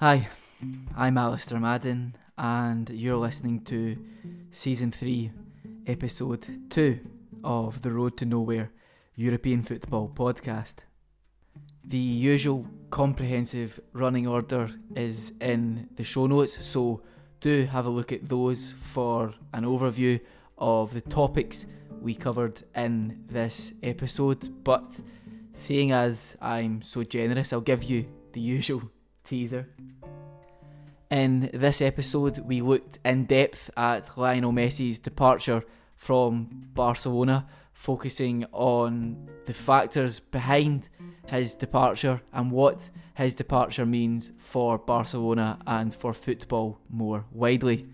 Hi, I'm Alasdair Madden, and you're listening to Season 3, Episode 2 of the Road to Nowhere European Football Podcast. The usual comprehensive running order is in the show notes, so do have a look at those for an overview of the topics we covered in this episode. But seeing as I'm so generous, I'll give you the usual teaser. In this episode, we looked in depth at Lionel Messi's departure from Barcelona, focusing on the factors behind his departure and what his departure means for Barcelona and for football more widely.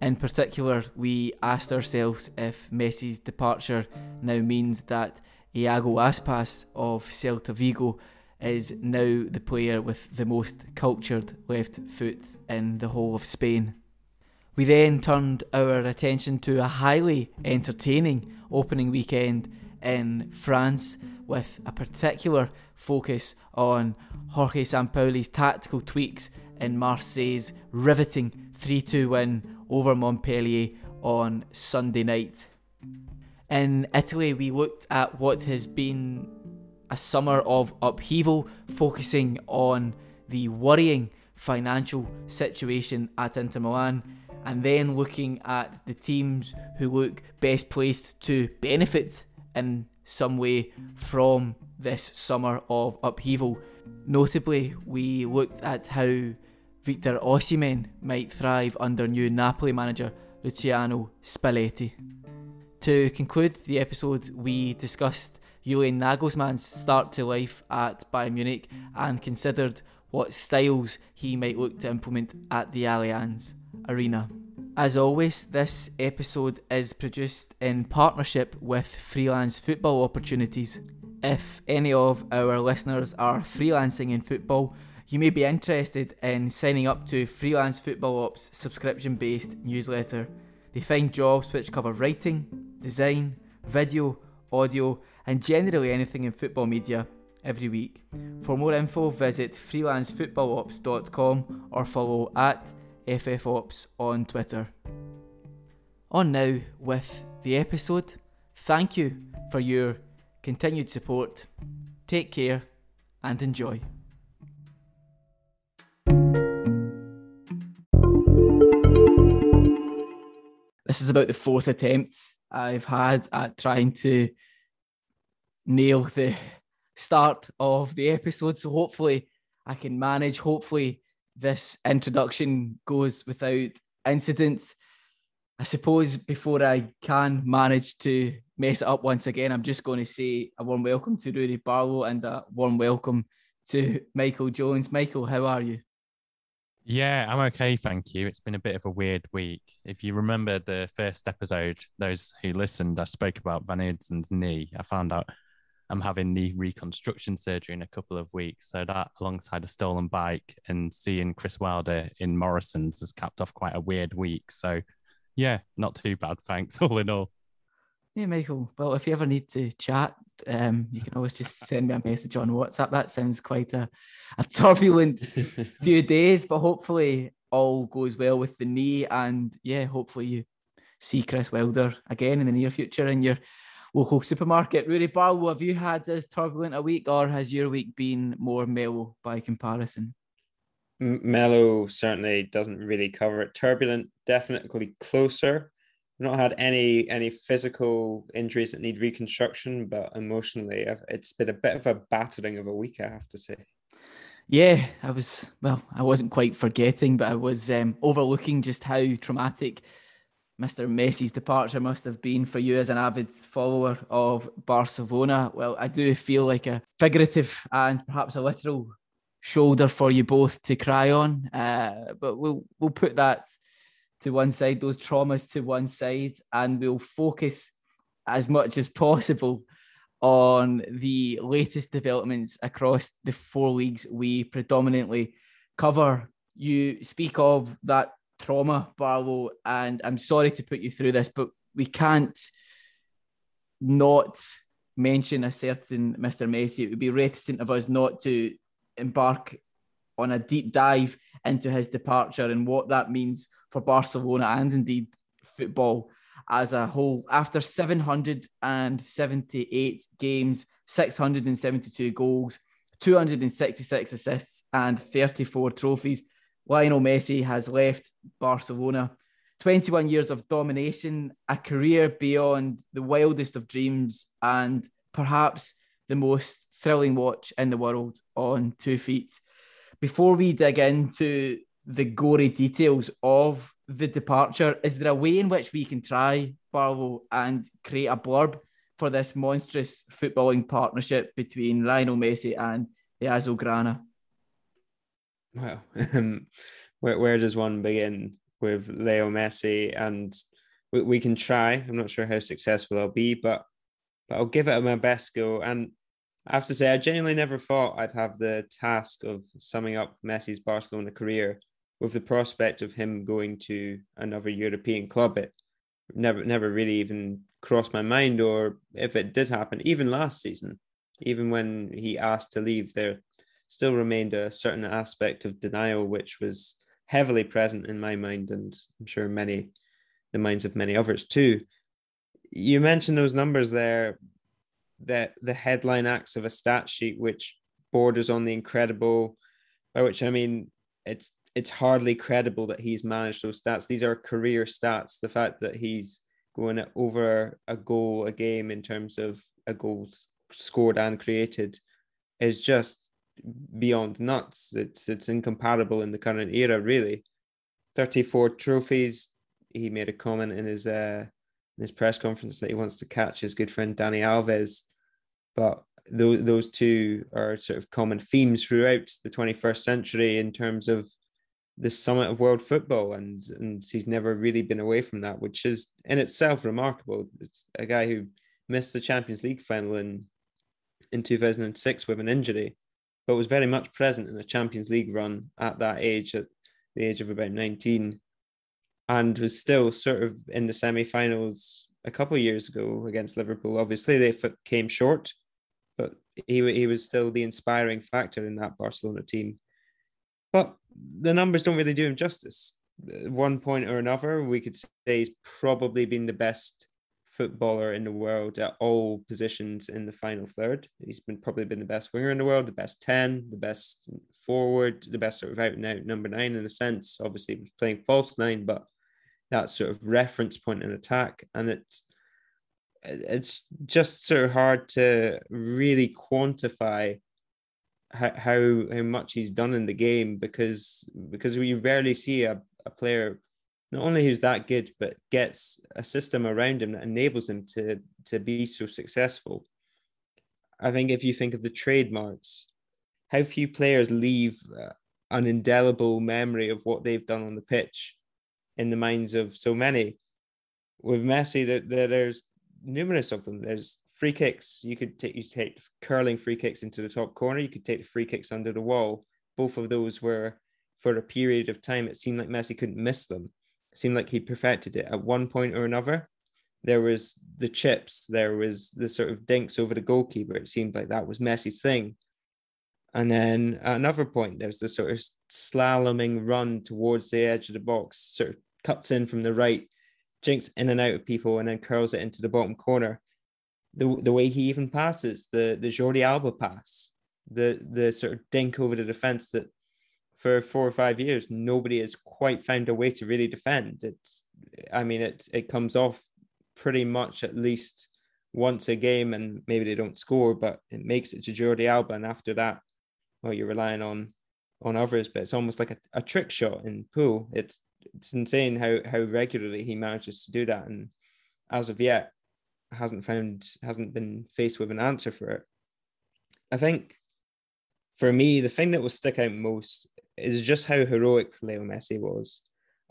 In particular, we asked ourselves if Messi's departure now means that Iago Aspas of Celta Vigo is now the player with the most cultured left foot in the whole of Spain. We then turned our attention to a highly entertaining opening weekend in France with a particular focus on Jorge Sampaoli's tactical tweaks in Marseille's riveting 3 2 win over Montpellier on Sunday night. In Italy, we looked at what has been a summer of upheaval, focusing on the worrying financial situation at Inter Milan, and then looking at the teams who look best placed to benefit in some way from this summer of upheaval. Notably, we looked at how Victor Osimhen might thrive under new Napoli manager Luciano Spalletti. To conclude the episode, we discussed Julian Nagelsmann's start to life at Bayern Munich and considered what styles he might look to implement at the Allianz Arena. As always, this episode is produced in partnership with Freelance Football Opportunities. If any of our listeners are freelancing in football, you may be interested in signing up to Freelance Football Ops subscription based newsletter. They find jobs which cover writing, design, video, audio, and generally anything in football media every week. For more info, visit freelancefootballops.com or follow at FFOps on Twitter. On now with the episode. Thank you for your continued support. Take care and enjoy. This is about the fourth attempt I've had at trying to nail the start of the episode. So hopefully I can manage. Hopefully this introduction goes without incident. I suppose before I can manage to mess it up once again, I'm just going to say a warm welcome to Rudy Barlow and a warm welcome to Michael Jones. Michael, how are you? Yeah, I'm okay, thank you. It's been a bit of a weird week. If you remember the first episode, those who listened, I spoke about Van Eden's knee. I found out I'm having knee reconstruction surgery in a couple of weeks. So that, alongside a stolen bike and seeing Chris Wilder in Morrison's, has capped off quite a weird week. So, yeah, not too bad. Thanks, all in all. Yeah, Michael. Well, if you ever need to chat, um, you can always just send me a message on WhatsApp. That sounds quite a, a turbulent few days, but hopefully all goes well with the knee. And yeah, hopefully you see Chris Wilder again in the near future in your local supermarket. Rudy Barlow, have you had as turbulent a week or has your week been more mellow by comparison? Mellow certainly doesn't really cover it. Turbulent, definitely closer. I've not had any any physical injuries that need reconstruction, but emotionally, it's been a bit of a battering of a week, I have to say. Yeah, I was well. I wasn't quite forgetting, but I was um, overlooking just how traumatic Mr. Messi's departure must have been for you as an avid follower of Barcelona. Well, I do feel like a figurative and perhaps a literal shoulder for you both to cry on, uh, but we'll we'll put that to one side, those traumas to one side, and we'll focus as much as possible on the latest developments across the four leagues we predominantly cover. You speak of that trauma, Barlow, and I'm sorry to put you through this, but we can't not mention a certain Mr. Messi. It would be reticent of us not to embark on a deep dive into his departure and what that means for Barcelona and indeed football as a whole. After 778 games, 672 goals, 266 assists, and 34 trophies, Lionel Messi has left Barcelona. 21 years of domination, a career beyond the wildest of dreams, and perhaps the most thrilling watch in the world on two feet. Before we dig into the gory details of the departure, is there a way in which we can try, Barlow, and create a blurb for this monstrous footballing partnership between Lionel Messi and the? Well, um, where, where does one begin with Leo Messi? And we, we can try. I'm not sure how successful I'll be, but but I'll give it my best go. And I have to say, I genuinely never thought I'd have the task of summing up Messi's Barcelona career with the prospect of him going to another European club. It never, never really even crossed my mind, or if it did happen, even last season, even when he asked to leave, there still remained a certain aspect of denial which was heavily present in my mind, and I'm sure many, the minds of many others too. You mentioned those numbers there that the headline acts of a stat sheet which borders on the incredible by which i mean it's it's hardly credible that he's managed those stats these are career stats the fact that he's going over a goal a game in terms of a goal scored and created is just beyond nuts it's it's incomparable in the current era really 34 trophies he made a comment in his uh in his press conference that he wants to catch his good friend Dani Alves. But those, those two are sort of common themes throughout the 21st century in terms of the summit of world football. And, and he's never really been away from that, which is in itself remarkable. It's a guy who missed the Champions League final in, in 2006 with an injury, but was very much present in the Champions League run at that age, at the age of about 19 and was still sort of in the semi-finals a couple of years ago against Liverpool. Obviously, they came short, but he he was still the inspiring factor in that Barcelona team. But the numbers don't really do him justice. one point or another, we could say he's probably been the best footballer in the world at all positions in the final third. He's been probably been the best winger in the world, the best 10, the best forward, the best sort of out and out number nine in a sense. Obviously, playing false nine, but that sort of reference point in attack. And it's it's just so hard to really quantify how, how how much he's done in the game because because we rarely see a, a player not only who's that good but gets a system around him that enables him to to be so successful i think if you think of the trademarks how few players leave uh, an indelible memory of what they've done on the pitch in the minds of so many. With Messi, there, there, there's numerous of them. There's free kicks. You could take you take curling free kicks into the top corner. You could take the free kicks under the wall. Both of those were for a period of time. It seemed like Messi couldn't miss them. Seemed like he perfected it at one point or another. There was the chips. There was the sort of dinks over the goalkeeper. It seemed like that was Messi's thing. And then at another point, there's the sort of slaloming run towards the edge of the box, sort of cuts in from the right, jinks in and out of people, and then curls it into the bottom corner. The, the way he even passes, the, the Jordi Alba pass, the, the sort of dink over the defense that for four or five years, nobody has quite found a way to really defend. It's, I mean, it, it comes off pretty much at least once a game, and maybe they don't score, but it makes it to Jordi Alba. And after that, well, you're relying on on others, but it's almost like a, a trick shot in pool. It's it's insane how how regularly he manages to do that, and as of yet, hasn't found hasn't been faced with an answer for it. I think for me, the thing that will stick out most is just how heroic Leo Messi was.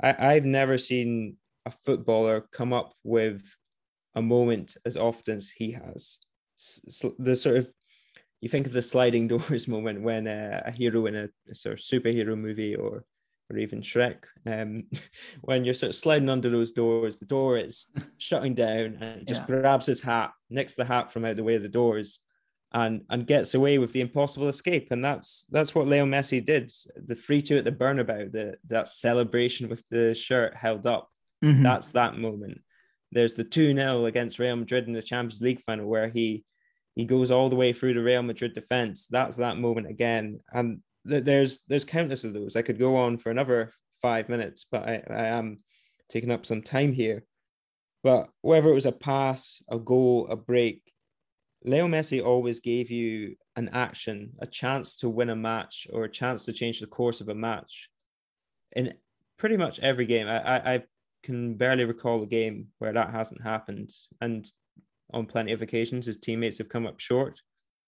I, I've never seen a footballer come up with a moment as often as he has. the sort of you think of the sliding doors moment when uh, a hero in a, a, sort of superhero movie or or even Shrek, um, when you're sort of sliding under those doors, the door is shutting down and it just yeah. grabs his hat, nicks the hat from out the way of the doors, and and gets away with the impossible escape. And that's that's what Leo Messi did. The free two at the Bernabeu, the that celebration with the shirt held up. Mm-hmm. That's that moment. There's the 2-0 against Real Madrid in the Champions League final where he he goes all the way through the Real Madrid defense. That's that moment again. And th- there's there's countless of those. I could go on for another five minutes, but I, I am taking up some time here. But whether it was a pass, a goal, a break, Leo Messi always gave you an action, a chance to win a match or a chance to change the course of a match in pretty much every game. I, I, I can barely recall a game where that hasn't happened. And on plenty of occasions, his teammates have come up short,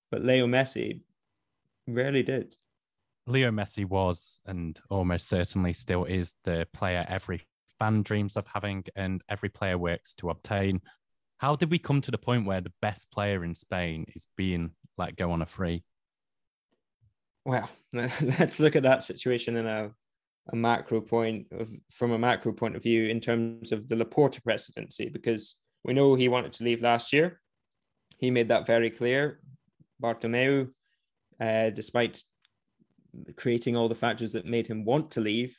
but Leo Messi rarely did. Leo Messi was and almost certainly still is the player every fan dreams of having and every player works to obtain. How did we come to the point where the best player in Spain is being let go on a free? Well, let's look at that situation in a, a macro point of, from a macro point of view in terms of the Laporta presidency, because we know he wanted to leave last year. He made that very clear. Bartomeu, uh, despite creating all the factors that made him want to leave,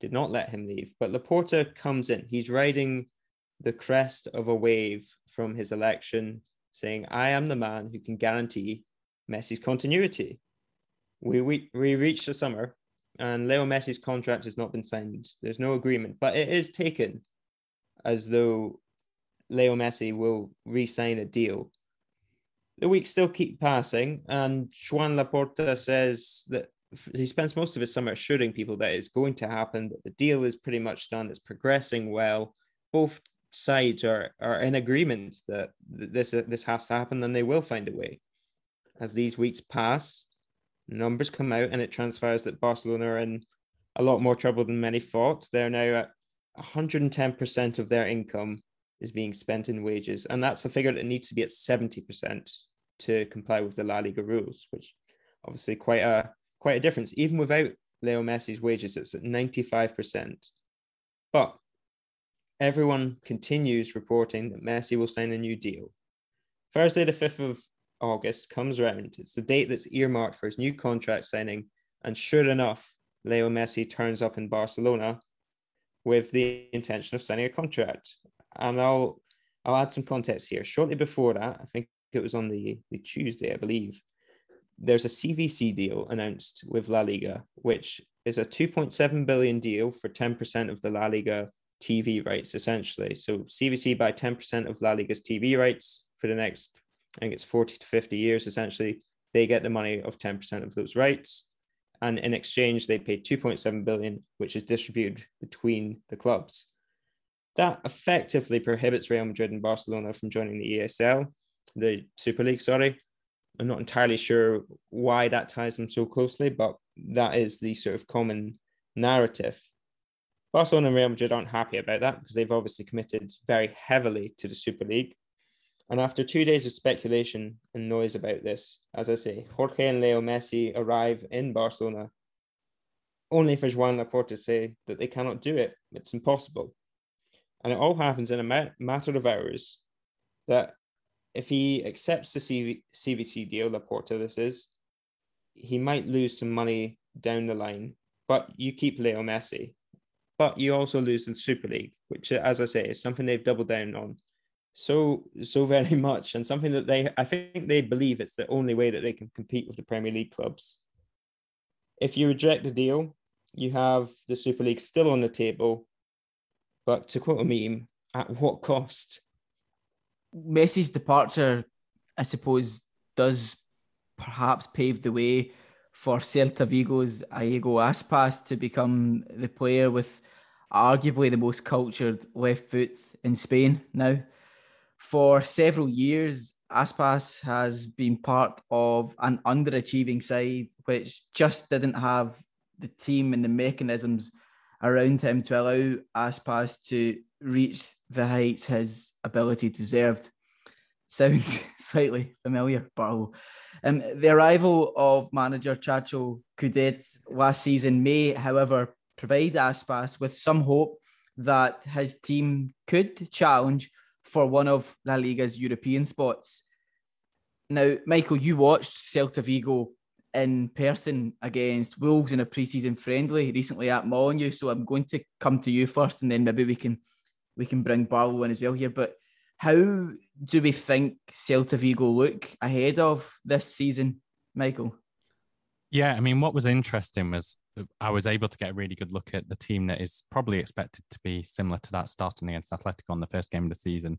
did not let him leave. But Laporta comes in. He's riding the crest of a wave from his election, saying, I am the man who can guarantee Messi's continuity. We, we, we reached the summer and Leo Messi's contract has not been signed. There's no agreement, but it is taken as though Leo Messi will re sign a deal. The weeks still keep passing, and Joan Laporta says that he spends most of his summer assuring people that it's going to happen, that the deal is pretty much done, it's progressing well. Both sides are are in agreement that this this has to happen, and they will find a way. As these weeks pass, numbers come out, and it transpires that Barcelona are in a lot more trouble than many thought. They're now at 110% of their income is being spent in wages, and that's a figure that needs to be at 70% to comply with the La Liga rules, which obviously quite a quite a difference. Even without Leo Messi's wages, it's at 95%. But everyone continues reporting that Messi will sign a new deal. Thursday, the 5th of August comes around. It's the date that's earmarked for his new contract signing. And sure enough, Leo Messi turns up in Barcelona with the intention of signing a contract. And I'll I'll add some context here. Shortly before that, I think it was on the, the Tuesday, I believe, there's a CVC deal announced with La Liga, which is a 2.7 billion deal for 10% of the La Liga TV rights, essentially. So CVC buy 10% of La Liga's TV rights for the next, I think it's 40 to 50 years, essentially. They get the money of 10% of those rights. And in exchange, they pay 2.7 billion, which is distributed between the clubs. That effectively prohibits Real Madrid and Barcelona from joining the ESL, the Super League, sorry. I'm not entirely sure why that ties them so closely, but that is the sort of common narrative. Barcelona and Real Madrid aren't happy about that because they've obviously committed very heavily to the Super League. And after two days of speculation and noise about this, as I say, Jorge and Leo Messi arrive in Barcelona only for Joan Laporta to say that they cannot do it. It's impossible. And it all happens in a matter of hours that if he accepts the CV, CVC deal, Laporta, this is, he might lose some money down the line, but you keep Leo Messi but you also lose the Super League, which, uh, as I say, is something they've doubled down on so so very much, and something that they I think they believe it's the only way that they can compete with the Premier League clubs. If you reject the deal, you have the Super League still on the table, but to quote a meme, at what cost? Messi's departure, I suppose, does perhaps pave the way for Celta Vigo's Iago Aspas to become the player with arguably the most cultured left foot in Spain now. For several years, Aspas has been part of an underachieving side which just didn't have the team and the mechanisms around him to allow Aspas to reach the heights his ability deserved. Sounds slightly familiar, Barlow. Um, the arrival of manager Chacho Coudet last season may, however, provide Aspas with some hope that his team could challenge for one of La Liga's European spots. Now, Michael, you watched Celta Vigo in person against Wolves in a pre-season friendly recently at Molineux. So I'm going to come to you first, and then maybe we can we can bring Barlow in as well here. But how do we think Celta Vigo look ahead of this season, Michael? Yeah, I mean, what was interesting was I was able to get a really good look at the team that is probably expected to be similar to that starting against Atletico on the first game of the season.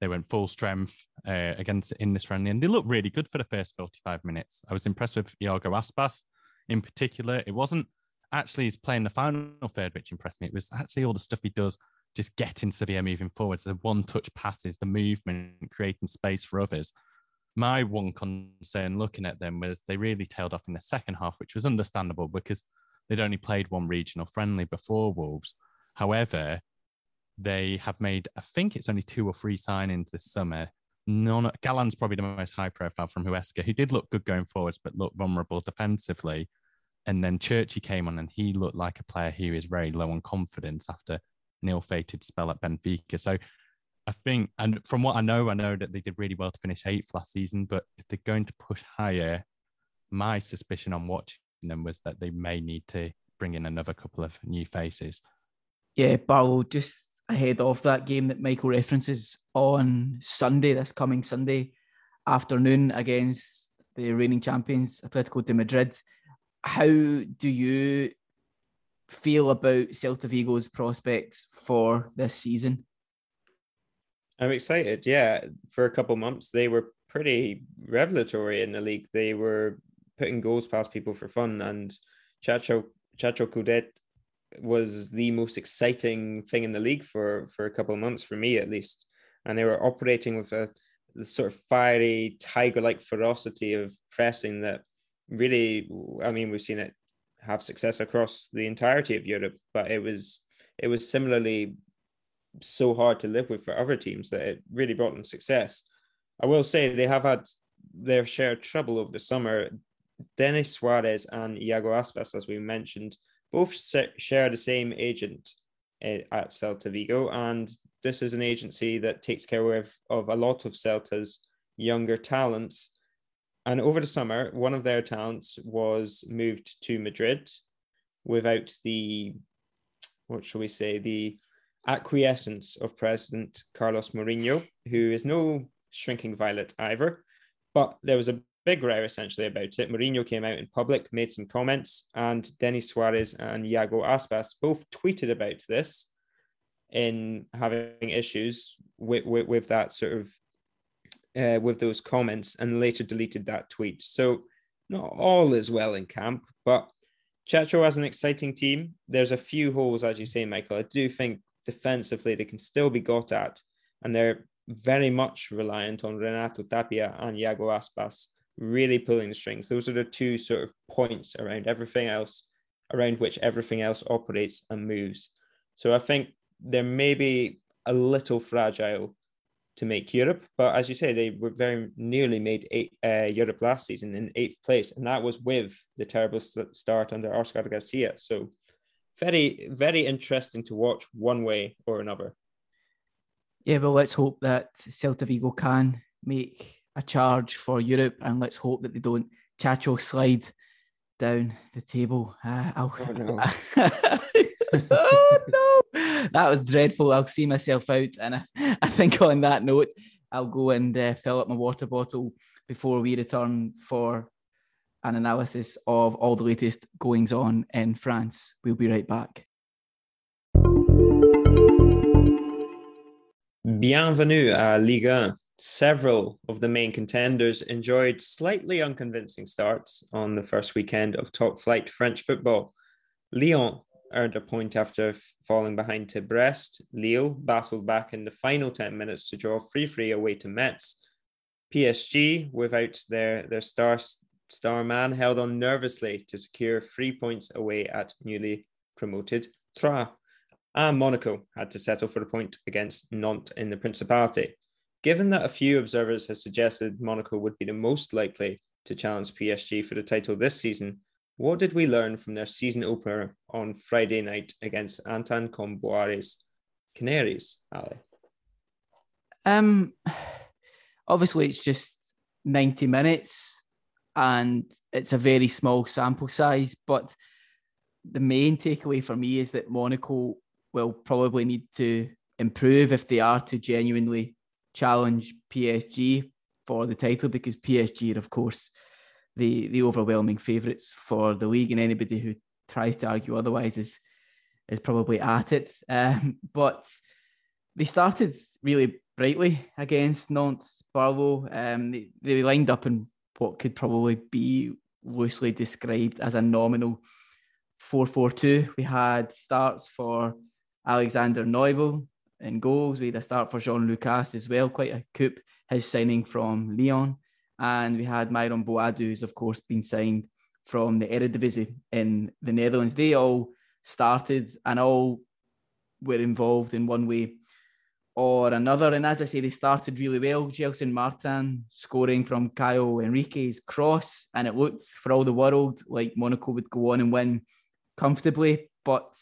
They went full strength uh, against in this friendly, and they looked really good for the first 45 minutes. I was impressed with Iago Aspas in particular. It wasn't actually his playing the final third which impressed me. It was actually all the stuff he does, just getting Sevilla moving forwards, the one-touch passes, the movement, creating space for others. My one concern looking at them was they really tailed off in the second half, which was understandable because they'd only played one regional friendly before Wolves. However, they have made, I think it's only two or three signings this summer. None, Galán's probably the most high profile from Huesca, who did look good going forwards, but looked vulnerable defensively. And then Cervi came on and he looked like a player who is very low on confidence after an ill-fated spell at Benfica. So I think, and from what I know, I know that they did really well to finish eighth last season. But if they're going to push higher, my suspicion on watching them was that they may need to bring in another couple of new faces. Yeah, Barlow, just ahead of that game that Michael references on Sunday, this coming Sunday afternoon against the reigning champions, Atletico de Madrid. How do you feel about Celta Vigo's prospects for this season? I'm excited. Yeah, for a couple months they were pretty revelatory in the league. They were putting goals past people for fun, and Chacho Chacho Coudet was the most exciting thing in the league for for a couple of months for me at least. And they were operating with a sort of fiery tiger-like ferocity of pressing that really, I mean, we've seen it have success across the entirety of Europe, but it was it was similarly so hard to live with for other teams that it really brought them success. I will say they have had their share of trouble over the summer. Denis Suarez and Iago Aspas, as we mentioned, both share the same agent eh, at Celta Vigo, and this is an agency that takes care of, of a lot of Celta's younger talents. And over the summer, one of their talents was moved to Madrid without the, what shall we say, the acquiescence of President Carlos Mouriño, who is no shrinking violet either. But there was a big row essentially about it. Mouriño came out in public, made some comments, and Denis Suarez and Iago Aspas both tweeted about this in having issues with, with, with that sort of uh, with those comments and later deleted that tweet. So not all is well in camp, but Chacho has an exciting team. There's a few holes, as you say, Michael. I do think defensively they can still be got at, and they're very much reliant on Renato Tapia and Iago Aspas really pulling the strings. Those are the two sort of points around everything else, around which everything else operates and moves. So I think they're maybe a little fragile to make Europe, but as you say, they were very nearly made eight, uh, Europe last season in eighth place, and that was with the terrible start under Oscar Garcia. So very, very interesting to watch one way or another. Yeah, well, let's hope that Celta Vigo can make a charge for Europe, and let's hope that they don't Chacho slide down the table. Uh, oh, no. oh no, that was dreadful. I'll see myself out, and I, I think on that note, I'll go and uh, fill up my water bottle before we return for an analysis of all the latest goings on in France. We'll be right back. Bienvenue à Ligue 1 several of the main contenders enjoyed slightly unconvincing starts on the first weekend of top flight French football. Lyon earned a point after falling behind to Brest. Lille battled back in the final 10 minutes to draw 3 3 away to Metz. PSG, without their, their star, star man, held on nervously to secure three points away at newly promoted Troyes. And Monaco had to settle for a point against Nantes in the Principality. Given that a few observers have suggested Monaco would be the most likely to challenge PSG for the title this season, what did we learn from their season opener on Friday night against Antoine Kombouaré's Canaries, Ali? Um, obviously, it's just 90 minutes and it's a very small sample size. But the main takeaway for me is that Monaco will probably need to improve if they are to genuinely challenge PSG for the title because PSG are, of course, the, the overwhelming favourites for the league, and anybody who tries to argue otherwise is is probably at it. Um, but they started really brightly against Nantes Barlow. Um, they, they lined up in what could probably be loosely described as a nominal 4-4-2. We had starts for Alexander Nübel in goals. We had a start for Jean Lucas as well, quite a coup, his signing from Lyon. And we had Myron Boadu, who's of course been signed from the Eredivisie in the Netherlands. They all started and all were involved in one way or another. And as I say, they started really well. Gelson Martin scoring from Caio Henrique's cross, and it looked for all the world like Monaco would go on and win comfortably. But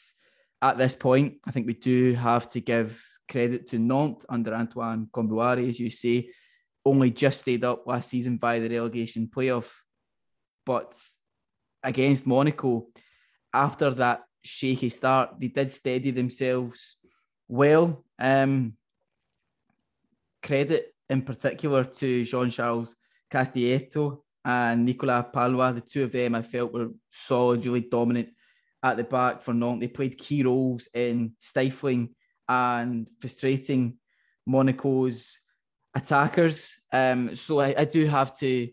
at this point, I think we do have to give credit to Nantes under Antoine Kombouaré, as you say, only just stayed up last season via the relegation playoff. But against Monaco, after that shaky start, they did steady themselves well. Um, credit in particular to Jean Charles Castelletto and Nicolas Pallois. The two of them I felt were solid, really dominant at the back for Nantes. They played key roles in stifling and frustrating Monaco's attackers. Um, so I, I do have to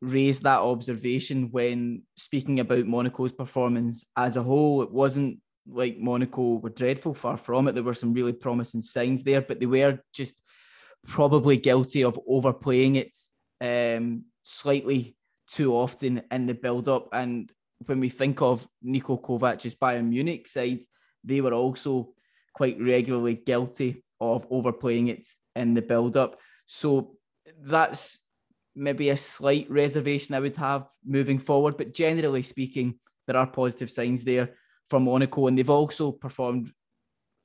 raise that observation when speaking about Monaco's performance as a whole. It wasn't like Monaco were dreadful, far from it. There were some really promising signs there, but they were just probably guilty of overplaying it um, slightly too often in the build up. And when we think of Niko Kovac's Bayern Munich side, they were also quite regularly guilty of overplaying it in the build up. So that's maybe a slight reservation I would have moving forward. But generally speaking, there are positive signs there for Monaco, and they've also performed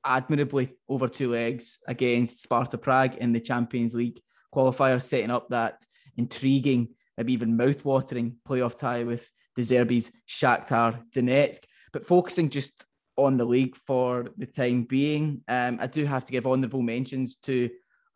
admirably over two legs against Sparta Prague in the Champions League qualifier, setting up that intriguing, maybe even mouth-watering playoff tie with De Zerbi's Shakhtar Donetsk. But focusing just on the league for the time being, um, I do have to give honourable mentions to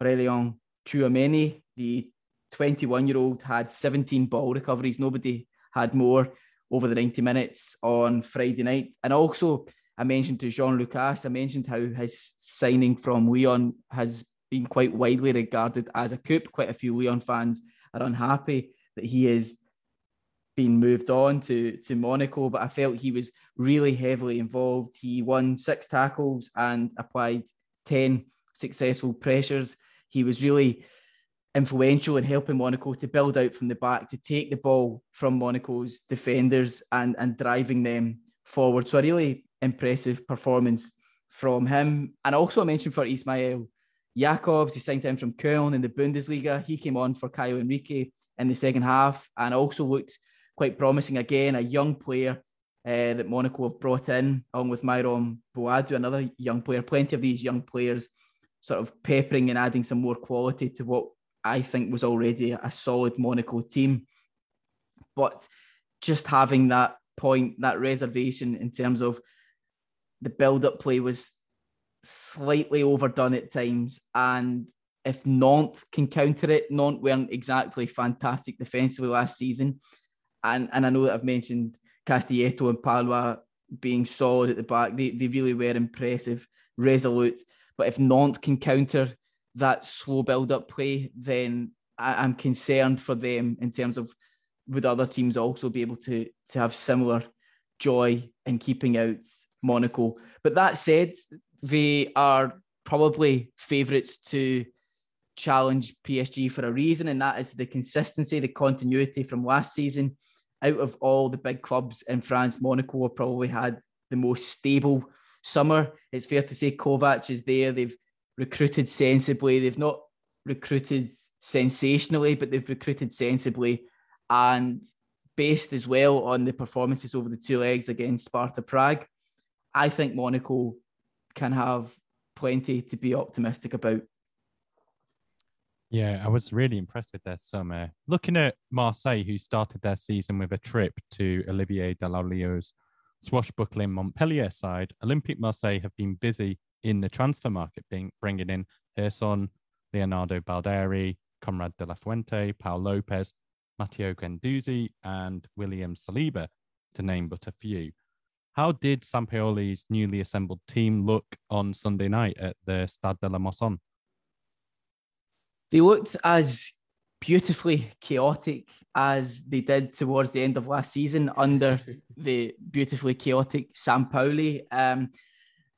Aurélien Tchouameni, the 21-year-old had 17 ball recoveries. Nobody had more over the 90 minutes on Friday night. And also I mentioned to Jean Lucas, I mentioned how his signing from Lyon has been quite widely regarded as a coup. Quite a few Lyon fans are unhappy that he is being moved on to, to Monaco, but I felt he was really heavily involved. He won six tackles and applied 10 successful pressures. He was really influential in helping Monaco to build out from the back, to take the ball from Monaco's defenders and, and driving them forward. So a really impressive performance from him. And also I mentioned for Ismail Jakobs, he signed him from Köln in the Bundesliga. He came on for Caio Henrique in the second half and also looked quite promising again, a young player uh, that Monaco have brought in, along with Myron Boadu, another young player. Plenty of these young players sort of peppering and adding some more quality to what I think was already a solid Monaco team. But just having that point, that reservation in terms of the build up play was slightly overdone at times. And if Nantes can counter it, Nantes weren't exactly fantastic defensively last season. And, and I know that I've mentioned Castelletto and Pallois being solid at the back. They, they really were impressive, resolute. But if Nantes can counter that slow build up play, then I, am concerned for them in terms of would other teams also be able to, to have similar joy in keeping out Monaco. But that said, they are probably favourites to challenge PSG for a reason, and that is the consistency, the continuity from last season. Out of all the big clubs in France, Monaco have probably had the most stable summer. It's fair to say Kovac is there. They've recruited sensibly. They've not recruited sensationally, but they've recruited sensibly and based as well on the performances over the two legs against Sparta Prague. I think Monaco can have plenty to be optimistic about. Yeah, I was really impressed with their summer. Looking at Marseille, who started their season with a trip to Olivier Dall'Oglio's swashbuckling Montpellier side, Olympique Marseille have been busy in the transfer market, being bringing in Gerson, Leonardo Balerdi, Conrad de la Fuente, Paul Lopez, Matteo Guendouzi, and William Saliba, to name but a few. How did Sampaoli's newly assembled team look on Sunday night at the Stade de la Mosson? They looked as beautifully chaotic as they did towards the end of last season under the beautifully chaotic Sampaoli. Um,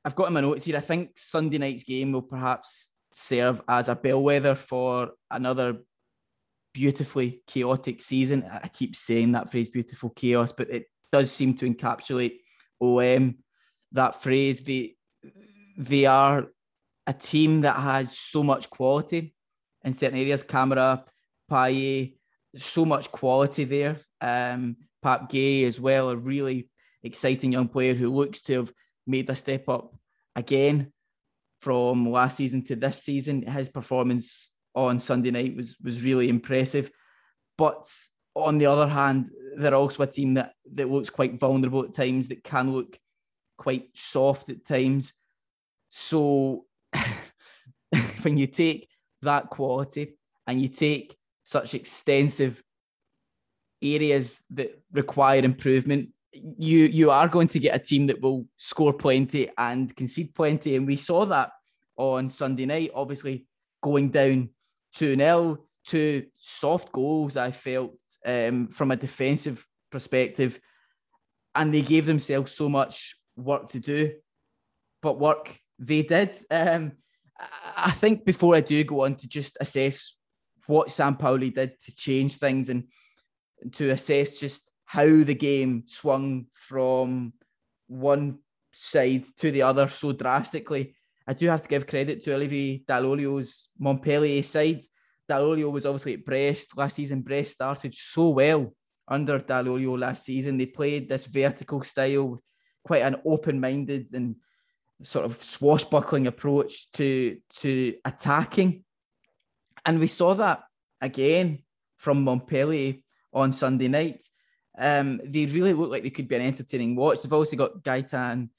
I've got in my notes here. I think Sunday night's game will perhaps serve as a bellwether for another beautifully chaotic season. I keep saying that phrase, beautiful chaos, but it does seem to encapsulate OM. That phrase, they they are a team that has so much quality in certain areas. Camara, Payet, so much quality there. Um, Pape Gueye as well, a really exciting young player who looks to have made a step up again from last season to this season. His performance on Sunday night was was really impressive. But on the other hand, they're also a team that, that looks quite vulnerable at times, that can look quite soft at times. So when you take that quality and you take such extensive areas that require improvement, you you are going to get a team that will score plenty and concede plenty. And we saw that on Sunday night, obviously going down 2 0, two soft goals, I felt um, from a defensive perspective, and they gave themselves so much work to do, but work they did. Um, I think before I do go on to just assess what Sampaoli did to change things and to assess just how the game swung from one side to the other so drastically, I do have to give credit to Olivier Dall'Oglio's Montpellier side. Dall'Oglio was obviously at Brest last season. Brest started so well under Dall'Oglio last season. They played this vertical style, quite an open-minded and sort of swashbuckling approach to to attacking, and we saw that again from Montpellier on Sunday night. Um, they really look like they could be an entertaining watch. They've also got Gaetan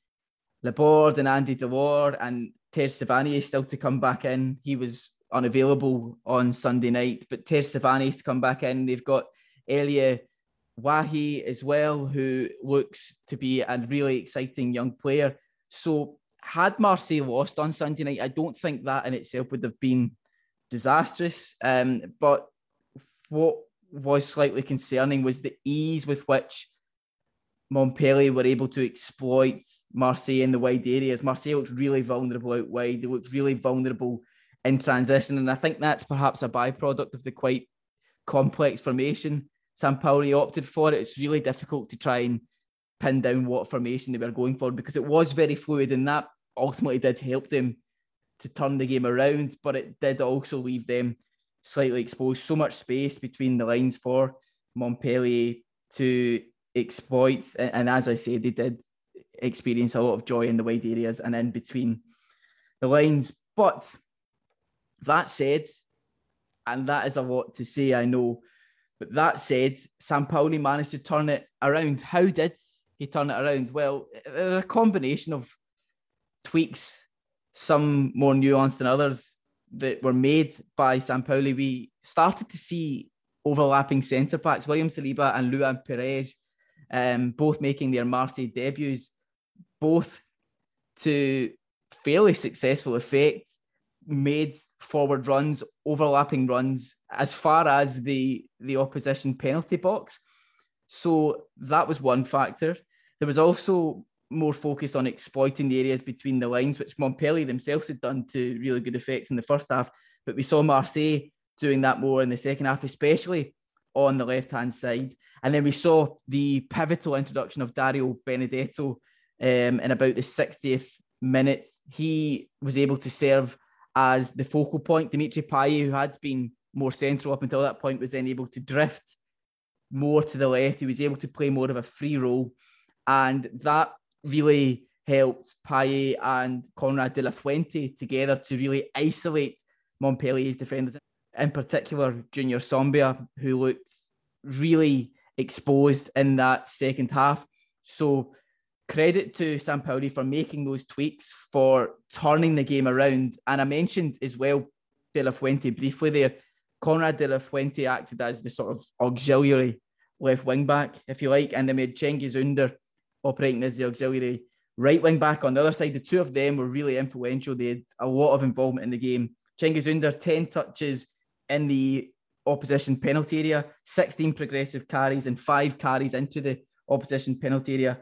Laborde and Andy Delort and Tej Savanier still to come back in. He was unavailable on Sunday night, but Tej Savanier to come back in. They've got Elye Wahi as well, who looks to be a really exciting young player. So, had Marseille lost on Sunday night, I don't think that in itself would have been disastrous. Um, but what was slightly concerning was the ease with which Montpellier were able to exploit Marseille in the wide areas. Marseille looked really vulnerable out wide. They looked really vulnerable in transition. And I think that's perhaps a byproduct of the quite complex formation Sampaoli opted for. It's really difficult to try and pin down what formation they were going for because it was very fluid and that ultimately did help them to turn the game around, but it did also leave them slightly exposed. So much space between the lines for Montpellier to exploit. And as I say, they did experience a lot of joy in the wide areas and in between the lines. But that said, and that is a lot to say, I know. But that said, Sampaoli managed to turn it around. How did he turn it around? Well, a combination of tweaks, some more nuanced than others, that were made by Sampaoli. We started to see overlapping centre backs, William Saliba and Luan Peres, um, both making their Marseille debuts, both to fairly successful effect made forward runs, overlapping runs as far as the the opposition penalty box. So that was one factor. There was also more focus on exploiting the areas between the lines, which Montpellier themselves had done to really good effect in the first half. But we saw Marseille doing that more in the second half, especially on the left hand side. And then we saw the pivotal introduction of Dario Benedetto um, in about the 60th minute. He was able to serve as the focal point. Dimitri Payet, who had been more central up until that point, was then able to drift more to the left. He was able to play more of a free role. And that really helped Payet and Conrad de la Fuente together to really isolate Montpellier's defenders. in particular Junior Sambia, who looked really exposed in that second half. So credit to Sampaoli for making those tweaks, for turning the game around. And I mentioned as well De La Fuente briefly there. Conrad De La Fuente acted as the sort of auxiliary left wing back, if you like, and they made Cengiz Under operating as the auxiliary right wing back on the other side. The two of them were really influential. They had a lot of involvement in the game. Cengiz Under, 10 touches in the opposition penalty area, 16 progressive carries, and five carries into the opposition penalty area,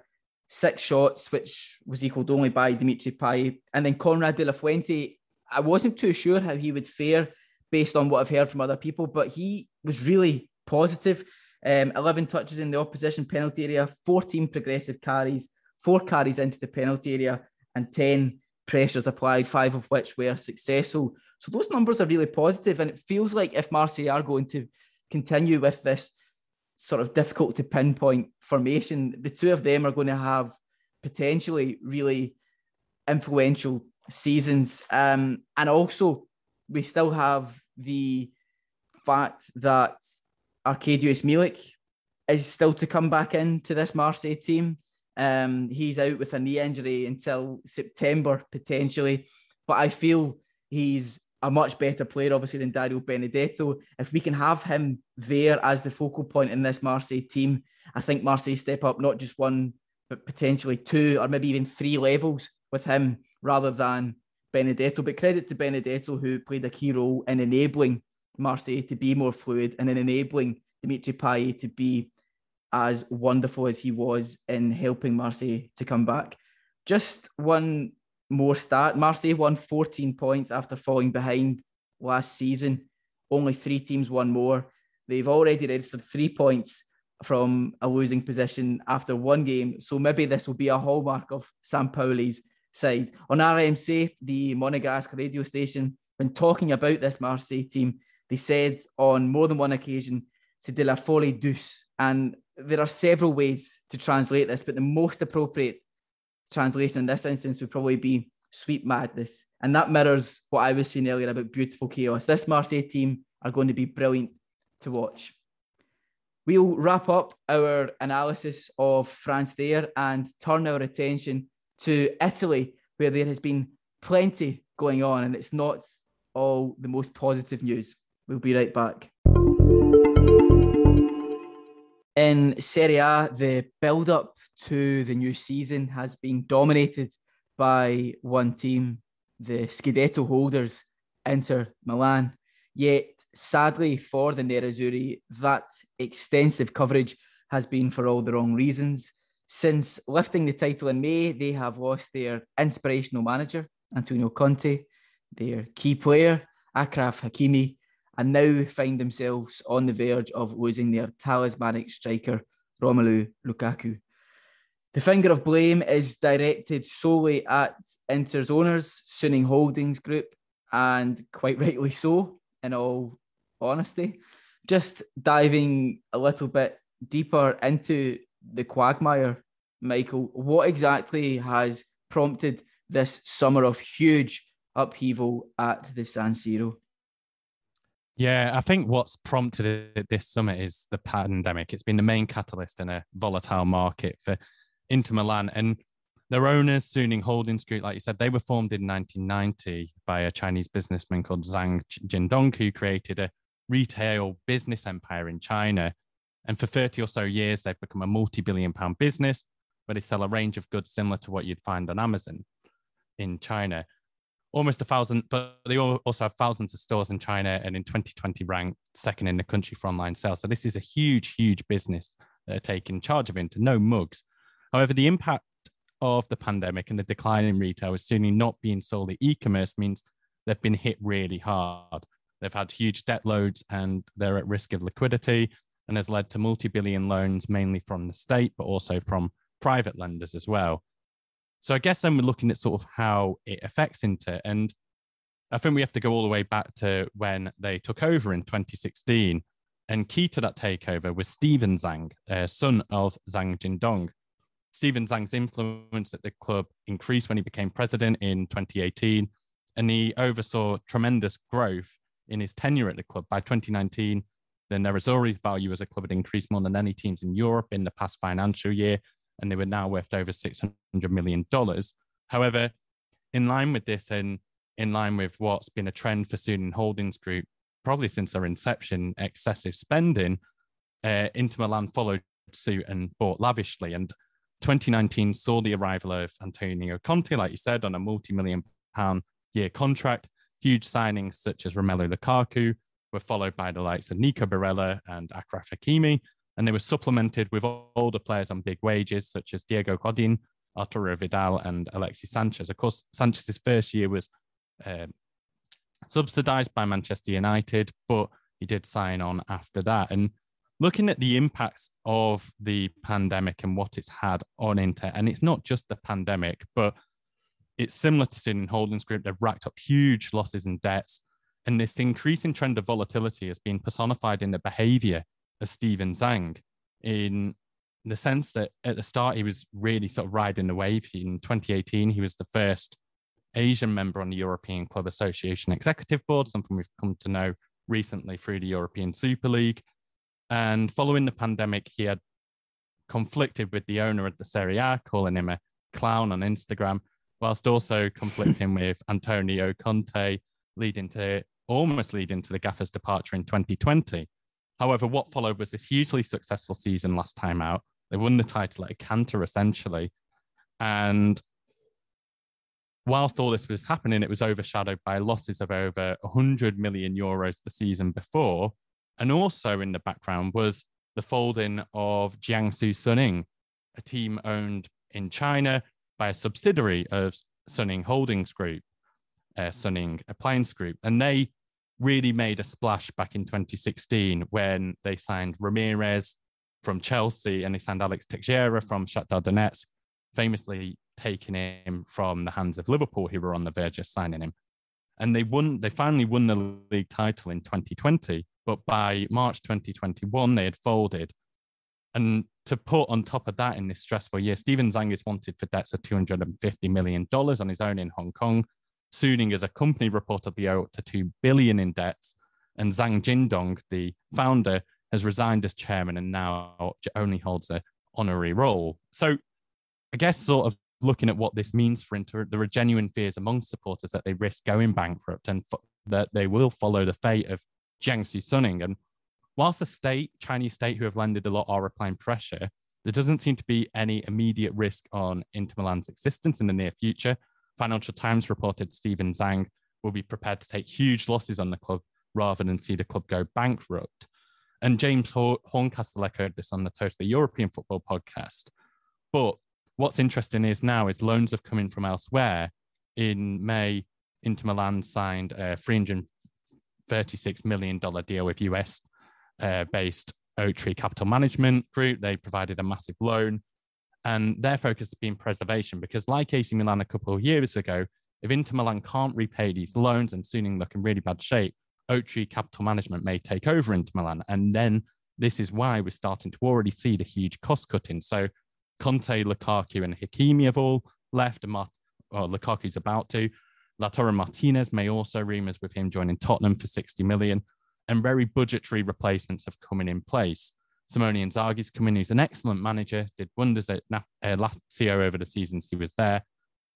six shots, which was equalled only by Dimitri Payet. And then Konrad De La Fuente, I wasn't too sure how he would fare based on what I've heard from other people, but he was really positive. Um, 11 touches in the opposition penalty area, 14 progressive carries, four carries into the penalty area, and 10 pressures applied, five of which were successful. So those numbers are really positive, and it feels like if Marseille are going to continue with this sort of difficult to pinpoint formation, the two of them are going to have potentially really influential seasons. Um, and also, we still have the fact that Arkadiusz Milik is still to come back into this Marseille team. Um, he's out with a knee injury until September potentially, but I feel he's a much better player, obviously, than Dario Benedetto. If we can have him there as the focal point in this Marseille team, I think Marseille step up not just one, but potentially two or maybe even three levels with him rather than Benedetto. But credit to Benedetto, who played a key role in enabling Marseille to be more fluid and in enabling Dimitri Payet to be as wonderful as he was in helping Marseille to come back. Just one more stat Marseille won 14 points after falling behind last season. Only three teams won more. They've already registered three points from a losing position after one game. So maybe this will be a hallmark of Sampaoli's side. On RMC, the Monegasque radio station, when talking about this Marseille team, they said on more than one occasion, c'est de la folie douce. And there are several ways to translate this, but the most appropriate translation in this instance would probably be sweet madness. And that mirrors what I was saying earlier about beautiful chaos. This Marseille team are going to be brilliant to watch. We'll wrap up our analysis of France there and turn our attention to Italy, where there has been plenty going on and it's not all the most positive news. We'll be right back. In Serie A, the build up to the new season has been dominated by one team, the Scudetto holders, Inter Milan. Yet, sadly for the Nerazzurri, that extensive coverage has been for all the wrong reasons. Since lifting the title in May, they have lost their inspirational manager, Antonio Conte, their key player, Achraf Hakimi, and now find themselves on the verge of losing their talismanic striker, Romelu Lukaku. The finger of blame is directed solely at Inter's owners, Suning Holdings Group, and quite rightly so, in all honesty. Just diving a little bit deeper into the quagmire, Michael, what exactly has prompted this summer of huge upheaval at the San Siro? Yeah, I think what's prompted this summit is the pandemic. It's been the main catalyst in a volatile market for Inter Milan. And their owners, Suning Holdings Group, like you said, they were formed in 1990 by a Chinese businessman called Zhang Jindong, who created a retail business empire in China. And for 30 or so years, they've become a multi billion pound business where they sell a range of goods similar to what you'd find on Amazon in China. Almost a thousand, but they also have thousands of stores in China and in 2020 ranked second in the country for online sales. So this is a huge, huge business that are taking charge of Inter, no mugs. However, the impact of the pandemic and the decline in retail is certainly not being solely e-commerce means they've been hit really hard. They've had huge debt loads and they're at risk of liquidity and has led to multi-billion loans mainly from the state but also from private lenders as well. So I guess then we're looking at sort of how it affects Inter and I think we have to go all the way back to when they took over in 2016 and key to that takeover was Steven Zhang, uh, son of Zhang Jindong, Steven Zhang's influence at the club increased when he became president in 2018, and he oversaw tremendous growth in his tenure at the club. By 2019, the Nerazzurri's value as a club had increased more than any teams in Europe in the past financial year, and they were now worth over $600 million. However, in line with this and in line with what's been a trend for Suning Holdings Group, probably since their inception, excessive spending, uh, Inter Milan followed suit and bought lavishly. And 2019 saw the arrival of Antonio Conte, like you said, on a multi-million pound year contract. Huge signings such as Romelu Lukaku were followed by the likes of Nico Barella and Achraf Hakimi, and they were supplemented with older players on big wages such as Diego Godin, Arturo Vidal, and Alexis Sanchez. Of course, Sanchez's first year was uh, subsidized by Manchester United, but he did sign on after that. And looking at the impacts of the pandemic and what it's had on Inter, and it's not just the pandemic, but it's similar to Suning Holdings Group. They've racked up huge losses and debts. And this increasing trend of volatility has been personified in the behavior of Steven Zhang in the sense that at the start he was really sort of riding the wave. In 2018, he was the first Asian member on the European Club Association Executive Board, something we've come to know recently through the European Super League. And following the pandemic, he had conflicted with the owner of the Serie A, calling him a clown on Instagram, whilst also conflicting with Antonio Conte, leading to almost leading to the gaffer's departure in 2020. However, what followed was this hugely successful season last time out. They won the title at a canter essentially. And whilst all this was happening, it was overshadowed by losses of over 100 million euros the season before. And also in the background was the folding of Jiangsu Suning, a team owned in China by a subsidiary of Suning Holdings Group, uh, Suning Appliance Group. And they really made a splash back in 2016 when they signed Ramirez from Chelsea and they signed Alex Teixeira mm. from Shakhtar Donetsk, famously taking him from the hands of Liverpool, who were on the verge of signing him. And they won, they finally won the league title in 2020, but by March 2021, they had folded. And to put on top of that in this stressful year, Steven Zhang is wanted for debts of $250 million on his own in Hong Kong. Suning as a company reportedly up to 2 billion in debts. And Zhang Jindong, the founder, has resigned as chairman and now only holds a honorary role. So I guess sort of looking at what this means for Inter, there are genuine fears among supporters that they risk going bankrupt and f- that they will follow the fate of Jiangsu Suning. And whilst the state, Chinese state, who have lended a lot, are applying pressure, there doesn't seem to be any immediate risk on Inter Milan's existence in the near future. Financial Times reported Steven Zhang will be prepared to take huge losses on the club rather than see the club go bankrupt. And James Horncastle echoed this on the Totally European Football podcast. But what's interesting is now is loans have come in from elsewhere. In May, Inter Milan signed a $336 million deal with US uh, based Oaktree Capital Management Group. They provided a massive loan. And their focus has been preservation because, like AC Milan a couple of years ago, if Inter Milan can't repay these loans and Suning look in really bad shape, Oaktree Capital Management may take over Inter Milan. And then this is why we're starting to already see the huge cost cutting. So Conte, Lukaku, and Hakimi have all left, and Mar- well, Lukaku's about to. Lautaro Martinez may also rumours with him joining Tottenham for 60 million, and very budgetary replacements have come in in place. Simone Inzaghi's come in, who's an excellent manager, did wonders at uh, Lazio over the seasons he was there,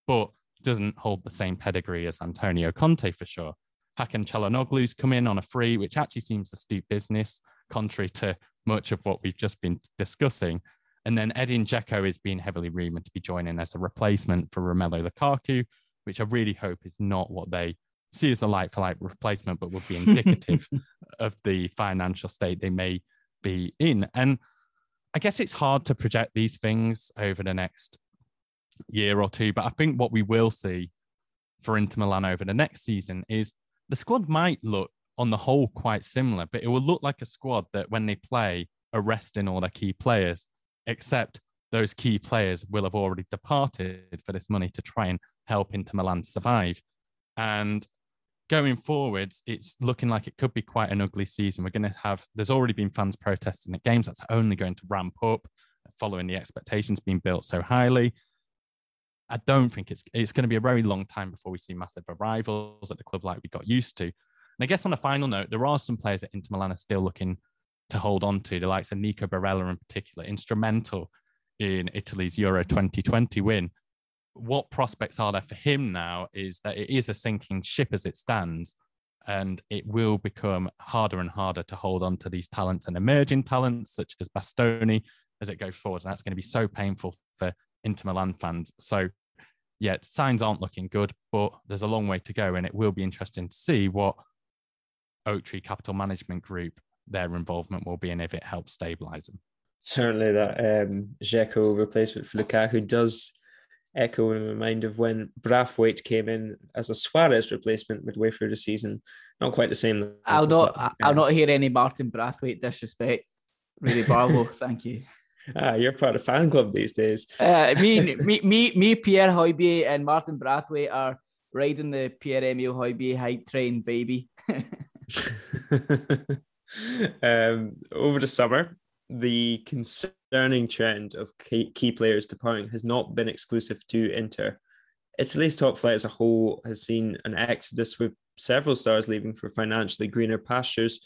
but doesn't hold the same pedigree as Antonio Conte for sure. Hakan Calhanoglu's come in on a free, which actually seems a astute business, contrary to much of what we've just been discussing. And then Edin Dzeko is being heavily rumoured to be joining as a replacement for Romelu Lukaku, which I really hope is not what they see as a like for like replacement, but would be indicative of the financial state they may be in. And I guess it's hard to project these things over the next year or two, but I think what we will see for Inter Milan over the next season is the squad might look on the whole quite similar, but it will look like a squad that when they play are resting all their key players, except those key players will have already departed for this money to try and help Inter Milan survive. And going forwards, it's looking like it could be quite an ugly season. We're going to have, there's already been fans protesting at games. That's only going to ramp up following the expectations being built so highly. I don't think it's it's going to be a very long time before we see massive arrivals at the club like we got used to. And I guess on a final note, there are some players that Inter Milan are still looking to hold on to, the likes of Nico Barella in particular, instrumental in Italy's Euro 2020 win. What prospects are there for him now is that it is a sinking ship as it stands, and it will become harder and harder to hold on to these talents and emerging talents such as Bastoni as it goes forward. And that's going to be so painful for Inter Milan fans. So, yeah, signs aren't looking good, but there's a long way to go, and it will be interesting to see what Oaktree Capital Management Group their involvement will be and if it helps stabilize them. Certainly, that um, Dzeko replacement for Lukaku does echo in my mind of when Braithwaite came in as a Suarez replacement midway through the season. Not quite the same. I'll not. I'll not hear any Martin Braithwaite disrespect. Really, Barlow. thank you. Ah, you're part of fan club these days. Uh, me, me, me, me, Pierre Højbjerg and Martin Braithwaite are riding the Pierre Emile Højbjerg hype train, baby. um, over the summer, the concerning trend of key, key players departing has not been exclusive to Inter. Italy's top flight as a whole has seen an exodus with several stars leaving for financially greener pastures.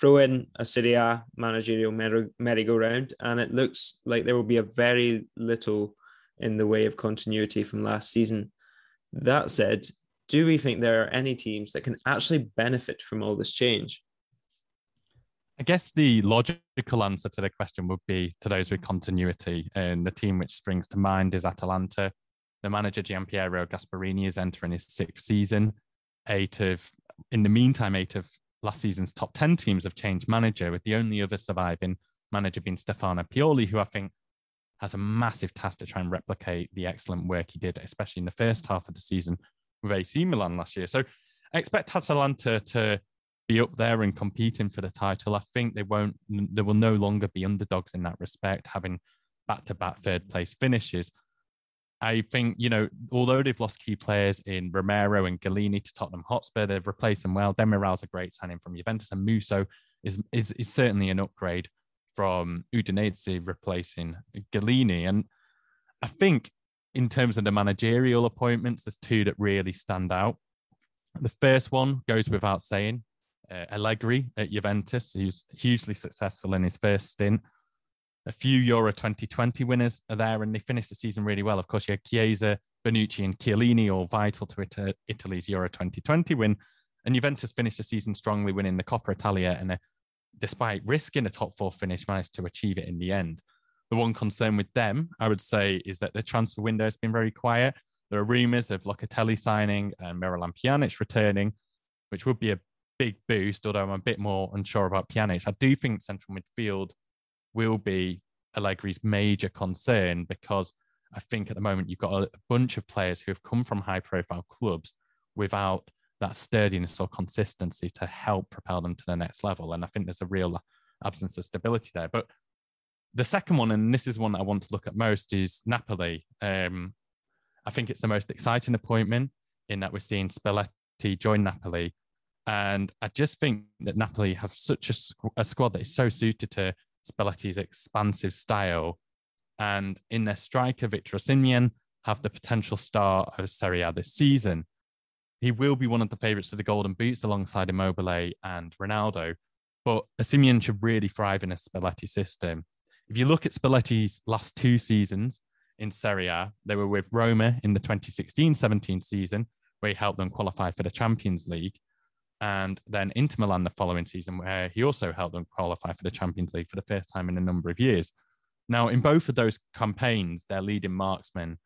Throw in a Serie A managerial merry-go-round, and it looks like there will be a very little in the way of continuity from last season. That said, do we think there are any teams that can actually benefit from all this change? I guess the logical answer to the question would be to those with continuity. And the team which springs to mind is Atalanta. The manager Gianpiero Gasperini is entering his sixth season. Eight of, in the meantime, eight of last season's top 10 teams have changed manager, with the only other surviving manager being Stefano Pioli, who I think has a massive task to try and replicate the excellent work he did, especially in the first half of the season with AC Milan last year. So I expect Atalanta to be up there and competing for the title. I think they won't, they will no longer be underdogs in that respect, having back to back third place finishes. I think, you know, although they've lost key players in Romero and Gollini to Tottenham Hotspur, they've replaced them well. Demiral's a great signing from Juventus, and Musso is, is, is certainly an upgrade from Udinese replacing Gollini. And I think in terms of the managerial appointments, there's two that really stand out. The first one goes without saying uh, Allegri at Juventus, who's hugely successful in his first stint. A few Euro 2020 winners are there, and they finished the season really well. Of course, you had Chiesa, Bonucci, and Chiellini, all vital to it, Italy's Euro 2020 win. And Juventus finished the season strongly, winning the Coppa Italia, and uh, despite risking a top four finish, managed to achieve it in the end. The one concern with them, I would say, is that the transfer window has been very quiet. There are rumours of Locatelli signing and Miralem Pjanic returning, which would be a big boost, although I'm a bit more unsure about Pjanic. I do think central midfield will be Allegri's major concern because I think at the moment you've got a bunch of players who have come from high profile clubs without that sturdiness or consistency to help propel them to the next level. And I think there's a real absence of stability there. But the second one, and this is one I want to look at most, is Napoli. Um, I think it's the most exciting appointment in that we're seeing Spalletti join Napoli and I just think that Napoli have such a, a squad that is so suited to Spalletti's expansive style. And in their striker, Victor Osimhen, have the potential star of Serie A this season. He will be one of the favourites for the Golden Boots alongside Immobile and Ronaldo. But Osimhen should really thrive in a Spalletti system. If you look at Spalletti's last two seasons in Serie A, they were with Roma in the 2016 17 season, where he helped them qualify for the Champions League and then Inter Milan the following season, where he also helped them qualify for the Champions League for the first time in a number of years. Now, in both of those campaigns, their leading marksmen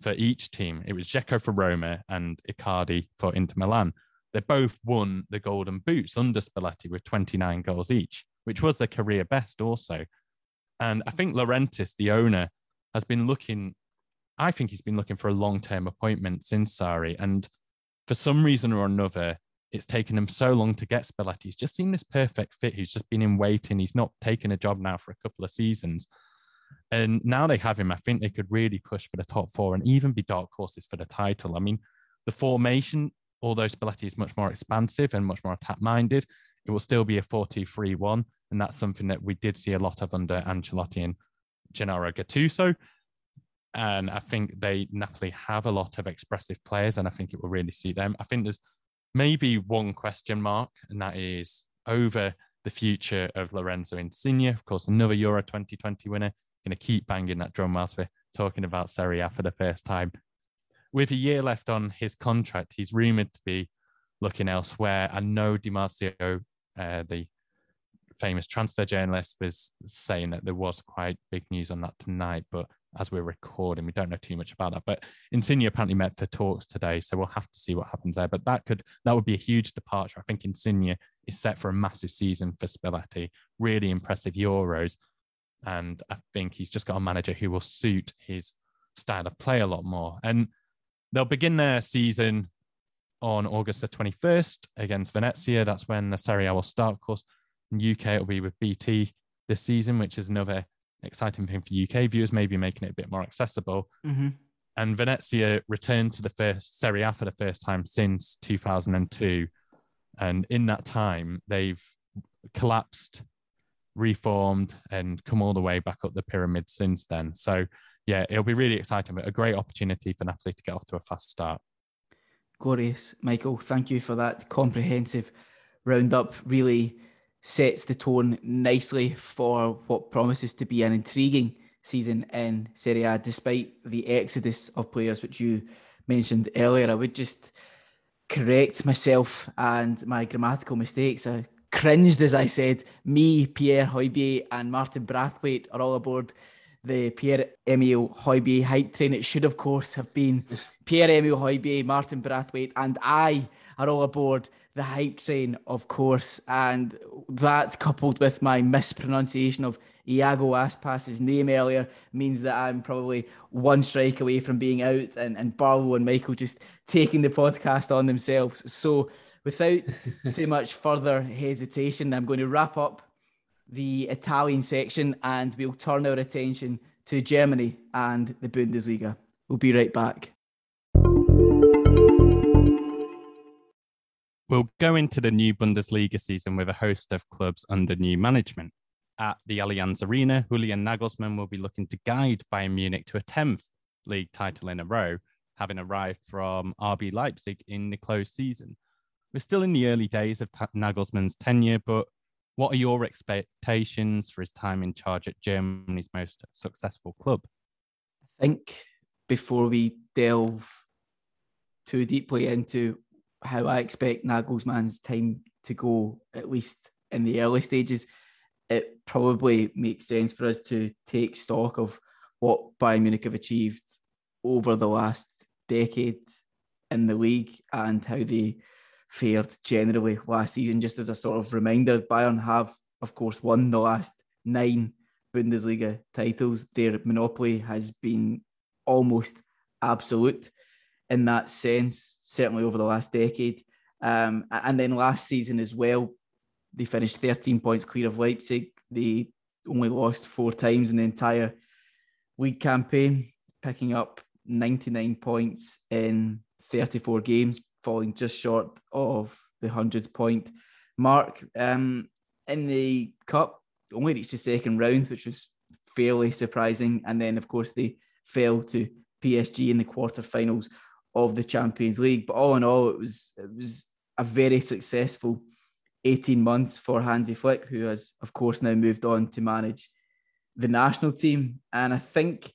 for each team, it was Dzeko for Roma and Icardi for Inter Milan. They both won the Golden Boots under Spalletti with 29 goals each, which was their career best also. And I think Laurentiis, the owner, has been looking, I think he's been looking for a long term appointment since Sarri. And for some reason or another, it's taken him so long to get Spalletti. He's just seen this perfect fit who's just been in waiting. He's not taken a job now for a couple of seasons. And now they have him. I think they could really push for the top four and even be dark horses for the title. I mean, the formation, although Spalletti is much more expansive and much more attack minded, it will still be a 4 2 3 1. And that's something that we did see a lot of under Ancelotti and Gennaro Gattuso. And I think they Napoli have a lot of expressive players, and I think it will really suit them. I think there's maybe one question mark, and that is over the future of Lorenzo Insigne. Of course, another Euro 2020 winner. Going to keep banging that drum whilst we're talking about Serie A for the first time. With a year left on his contract, he's rumoured to be looking elsewhere. I know Di uh, the famous transfer journalist, was saying that there was quite big news on that tonight, but as we're recording, we don't know too much about that. But Insigne apparently met for talks today, so we'll have to see what happens there. But that could that would be a huge departure. I think Insigne is set for a massive season for Spalletti. Really impressive Euros, and I think he's just got a manager who will suit his style of play a lot more. And they'll begin their season on August the 21st against Venezia. That's when the Serie A will start, of course. In UK, it'll be with BT this season, which is another exciting thing for UK viewers, maybe making it a bit more accessible. Mm-hmm. And Venezia returned to the first Serie A for the first time since 2002. And in that time, they've collapsed, reformed, and come all the way back up the pyramid since then. So, yeah, it'll be really exciting, but a great opportunity for Napoli to get off to a fast start. Glorious, Michael. Thank you for that comprehensive roundup. Really sets the tone nicely for what promises to be an intriguing season in Serie A, despite the exodus of players which you mentioned earlier. I would just correct myself and my grammatical mistakes. I cringed as I said, me, Pierre Højbjerg, and Martin Braithwaite are all aboard the Pierre Emile Højbjerg hype train. It should, of course, have been Pierre Emile Højbjerg, Martin Braithwaite, and I are all aboard the hype train, of course. And that, coupled with my mispronunciation of Iago Aspas's name earlier, means that I'm probably one strike away from being out, and, and Barlow and Michael just taking the podcast on themselves. So, without too much further hesitation, I'm going to wrap up the Italian section and we'll turn our attention to Germany and the Bundesliga. We'll be right back. We'll go into the new Bundesliga season with a host of clubs under new management. At the Allianz Arena, Julian Nagelsmann will be looking to guide Bayern Munich to a 10th league title in a row, having arrived from RB Leipzig in the closed season. We're still in the early days of Nagelsmann's tenure, but what are your expectations for his time in charge at Germany's most successful club? I think before we delve too deeply into how I expect Nagelsmann's time to go, at least in the early stages, it probably makes sense for us to take stock of what Bayern Munich have achieved over the last decade in the league and how they fared generally last season. Just as a sort of reminder, Bayern have, of course, won the last nine Bundesliga titles. Their monopoly has been almost absolute in that sense, certainly over the last decade. Um, and then last season as well, they finished 13 points clear of Leipzig. They only lost four times in the entire league campaign, picking up 99 points in 34 games, falling just short of the 100 point mark. Um, in the cup, only reached the second round, which was fairly surprising. And then, of course, they fell to PSG in the quarterfinals of the Champions League. But all in all, it was it was a very successful 18 months for Hansi Flick, who has, of course, now moved on to manage the national team. And I think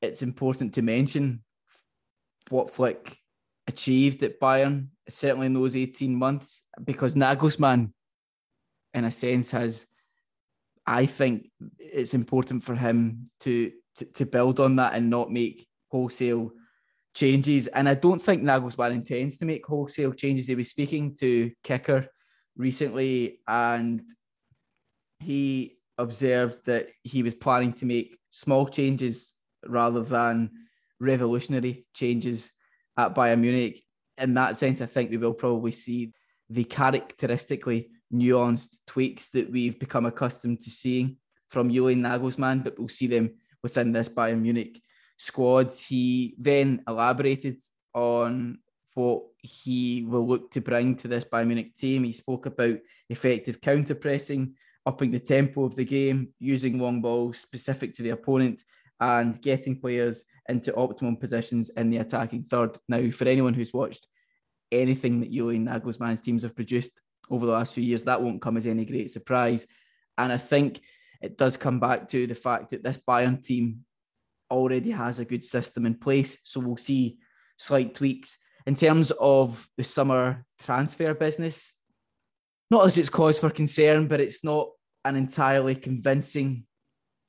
it's important to mention what Flick achieved at Bayern, certainly in those 18 months, because Nagelsmann, in a sense, has, I think it's important for him to, to, to build on that and not make wholesale changes. And I don't think Nagelsmann intends to make wholesale changes. He was speaking to Kicker recently and he observed that he was planning to make small changes rather than revolutionary changes at Bayern Munich. In that sense, I think we will probably see the characteristically nuanced tweaks that we've become accustomed to seeing from Julian Nagelsmann, but we'll see them within this Bayern Munich squad. He then elaborated on what he will look to bring to this Bayern Munich team. He spoke about effective counter pressing, upping the tempo of the game, using long balls specific to the opponent, and getting players into optimum positions in the attacking third. Now, for anyone who's watched anything that Julian Nagelsmann's teams have produced over the last few years. That won't come as any great surprise. And I think it does come back to the fact that this Bayern team already has a good system in place. So we'll see slight tweaks. In terms of the summer transfer business, not that it's cause for concern, but it's not an entirely convincing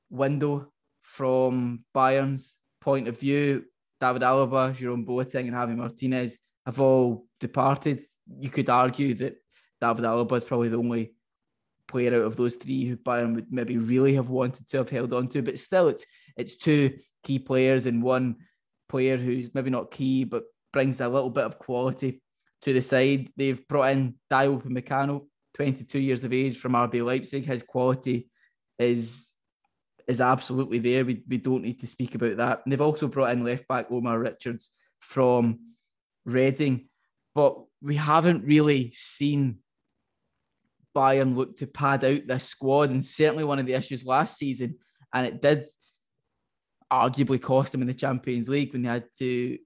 window from Bayern's point of view. David Alaba, Jerome Boateng, and Javi Martinez have all departed. You could argue that David Alaba is probably the only player out of those three who Bayern would maybe really have wanted to have held on to, but still, it's it's two key players and one player who's maybe not key but brings a little bit of quality to the side. They've brought in Dayot Upamecano, 22 years of age from RB Leipzig. His quality is is absolutely there. We, we don't need to speak about that. And they've also brought in left back Omar Richards from Reading, but we haven't really seen Bayern look to pad out this squad. And certainly one of the issues last season, and it did arguably cost them in the Champions League when they had to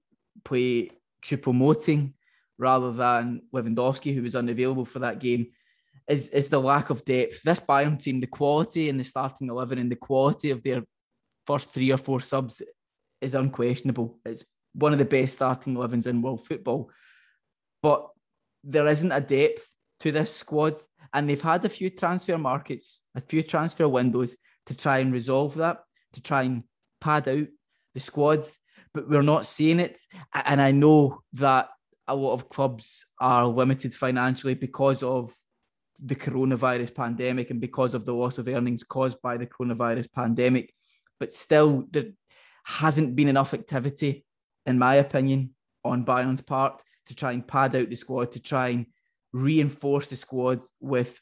play Choupo-Moting rather than Lewandowski, who was unavailable for that game, is, is the lack of depth. This Bayern team, the quality in the starting 11 and the quality of their first three or four subs is unquestionable. It's one of the best starting 11s in world football. But there isn't a depth to this squad. And they've had a few transfer markets, a few transfer windows to try and resolve that, to try and pad out the squads, but we're not seeing it. And I know that a lot of clubs are limited financially because of the coronavirus pandemic and because of the loss of earnings caused by the coronavirus pandemic. But still, there hasn't been enough activity, in my opinion, on Bayern's part to try and pad out the squad, to try and reinforce the squad with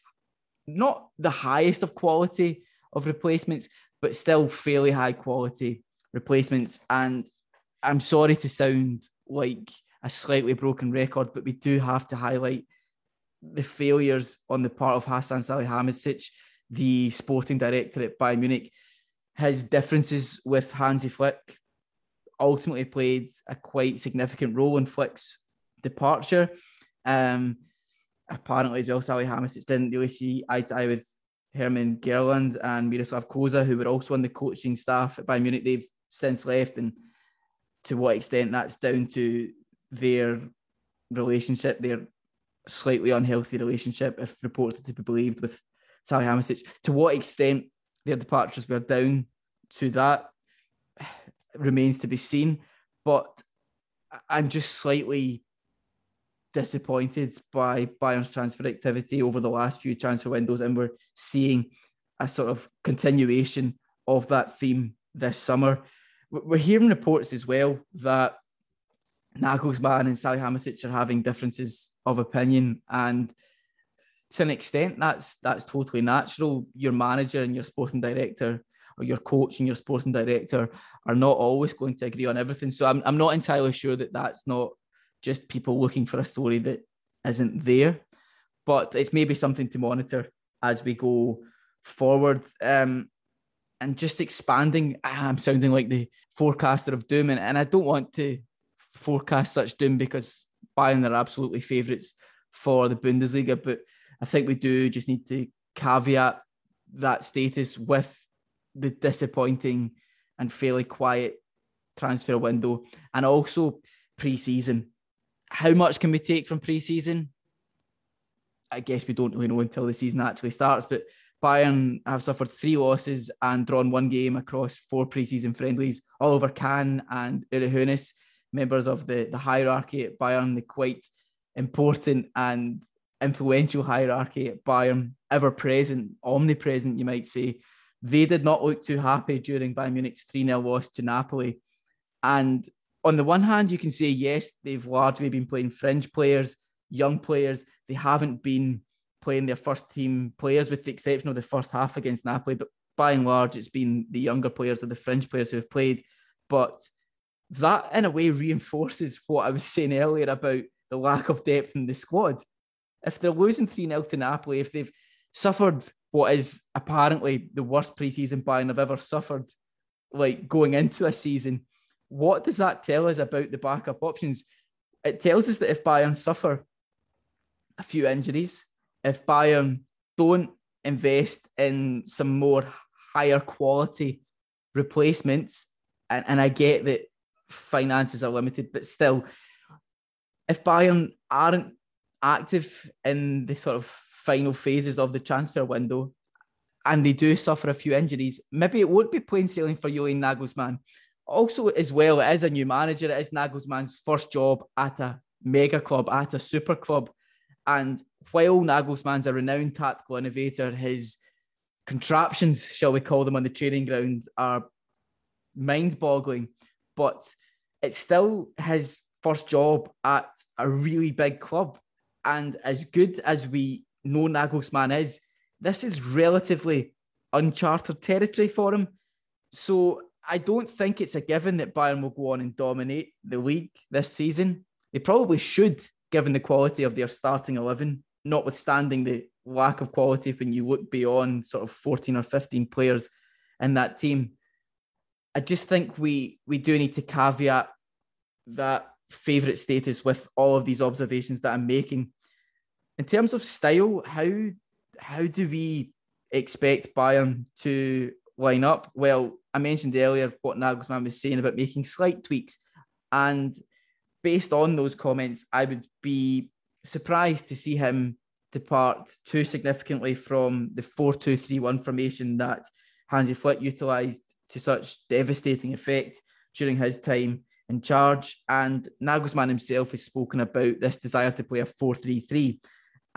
not the highest of quality of replacements, but still fairly high quality replacements. And I'm sorry to sound like a slightly broken record, but we do have to highlight the failures on the part of Hassan Salihamidzic, the sporting director at Bayern Munich. His differences with Hansi Flick ultimately played a quite significant role in Flick's departure. Um, apparently, as well, Salihamidzic didn't really see eye to eye with Hermann Gerland and Miroslav Klose, who were also on the coaching staff at Bayern Munich. They've since left, and to what extent that's down to their relationship, their slightly unhealthy relationship, if reports are to be believed, with Salihamidzic. To what extent their departures were down to that remains to be seen. But I'm just slightly disappointed by Bayern's transfer activity over the last few transfer windows, and we're seeing a sort of continuation of that theme this summer. We're hearing reports as well that Nagelsmann and Salihamidzic are having differences of opinion, and to an extent, that's that's totally natural. Your manager and your sporting director, or your coach and your sporting director, are not always going to agree on everything. So I'm I'm not entirely sure that that's not just people looking for a story that isn't there, but it's maybe something to monitor as we go forward. Um, and just expanding, I'm sounding like the forecaster of doom, and, and I don't want to forecast such doom because Bayern are absolutely favourites for the Bundesliga. But I think we do just need to caveat that status with the disappointing and fairly quiet transfer window and also pre-season. How much can we take from pre-season? I guess we don't really know until the season actually starts, but Bayern have suffered three losses and drawn one game across four pre-season friendlies. Oliver Kahn and Uli Hoeneß members of the, the hierarchy at Bayern, the quite important and influential hierarchy at Bayern, ever present, omnipresent, you might say. They did not look too happy during Bayern Munich's 3 0 loss to Napoli. And on the one hand, you can say, yes, they've largely been playing fringe players, young players. They haven't been playing their first team players, with the exception of the first half against Napoli. But by and large, it's been the younger players or the fringe players who have played. But that in a way reinforces what I was saying earlier about the lack of depth in the squad. If they're losing 3 0 to Napoli, if they've suffered what is apparently the worst preseason Bayern have ever suffered, like going into a season, what does that tell us about the backup options? it tells us that if Bayern suffer a few injuries, if Bayern don't invest in some more higher quality replacements, and, and I get that finances are limited, but still, if Bayern aren't active in the sort of final phases of the transfer window and they do suffer a few injuries, maybe it would be plain sailing for Julian Nagelsmann. Also, as well, as a new manager. It is Nagelsmann's first job at a mega club, at a super club. And while Nagelsmann's a renowned tactical innovator, his contraptions, shall we call them, on the training ground are mind boggling. But it's still his first job at a really big club. And as good as we know Nagelsmann is, this is relatively uncharted territory for him. So I don't think it's a given that Bayern will go on and dominate the league this season. They probably should, given the quality of their starting 11, notwithstanding the lack of quality when you look beyond sort of 14 or 15 players in that team. I just think we we do need to caveat that favourite status with all of these observations that I'm making. In terms of style, how how do we expect Bayern to line up? Well, I mentioned earlier what Nagelsmann was saying about making slight tweaks, and based on those comments, I would be surprised to see him depart too significantly from the 4 2 3 1 formation that Hansi Flick utilised to such devastating effect during his time in charge. And Nagelsmann himself has spoken about this desire to play a 4 3 3.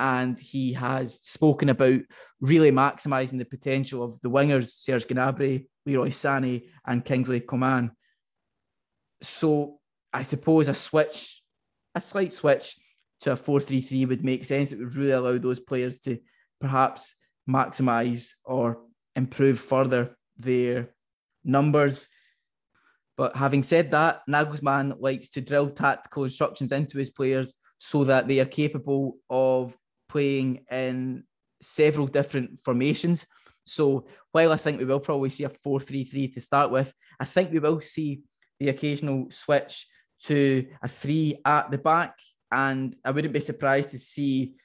And he has spoken about really maximising the potential of the wingers, Serge Gnabry, Leroy Sané, and Kingsley Coman. So I suppose a switch, a slight switch to a 4-3-3 would make sense. It would really allow those players to perhaps maximise or improve further their numbers. But having said that, Nagelsmann likes to drill tactical instructions into his players so that they are capable of playing in several different formations. So while I think we will probably see a 4-3-3 to start with, I think we will see the occasional switch to a three at the back. And I wouldn't be surprised to see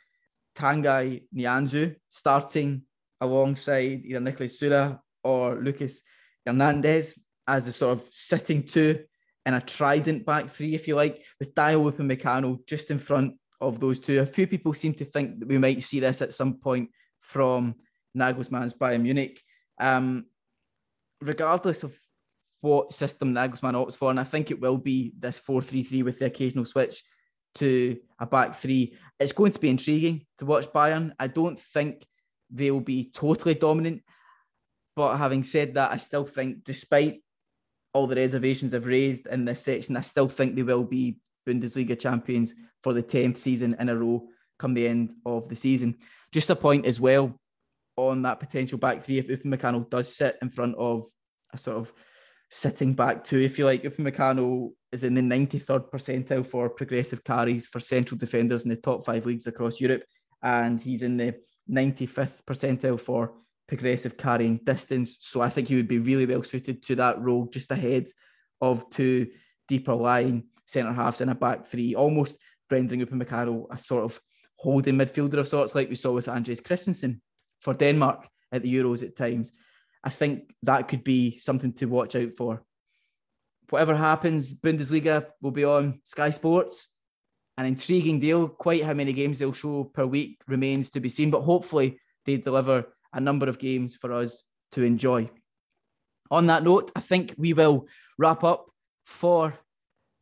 Tanguy Nianzou starting alongside either Niklas Süle or Lucas Hernandez as the sort of sitting two in a trident back three, if you like, with Dayot Upamecano just in front of those two. A few people seem to think that we might see this at some point from Nagelsmann's Bayern Munich. Um, regardless of what system Nagelsmann opts for, and I think it will be this 4 3 3 with the occasional switch to a back three. It's going to be intriguing to watch Bayern. I don't think they'll be totally dominant. But having said that, I still think, despite all the reservations I've raised in this section, I still think they will be Bundesliga champions for the 10th season in a row come the end of the season. Just a point as well on that potential back three if Upamecano does sit in front of a sort of sitting back two, if you like. Upamecano is in the 93rd percentile for progressive carries for central defenders in the top five leagues across Europe, and he's in the 95th percentile for progressive carrying distance. So I think he would be really well suited to that role, just ahead of two deeper line centre halves in a back three, almost rendering Upamecano a sort of holding midfielder of sorts, like we saw with Andreas Christensen for Denmark at the Euros at times. I think that could be something to watch out for. Whatever happens, Bundesliga will be on Sky Sports. An intriguing deal. Quite how many games they'll show per week remains to be seen, but hopefully they deliver a number of games for us to enjoy. On that note, I think we will wrap up for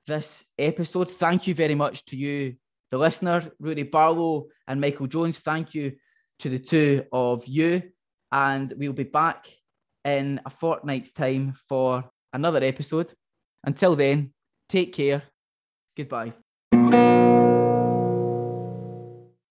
this episode. Thank you very much to you, the listener, Rudy Barlow and Michael Jones. Thank you to the two of you. And we'll be back in a fortnight's time for another episode. Until then, take care. Goodbye.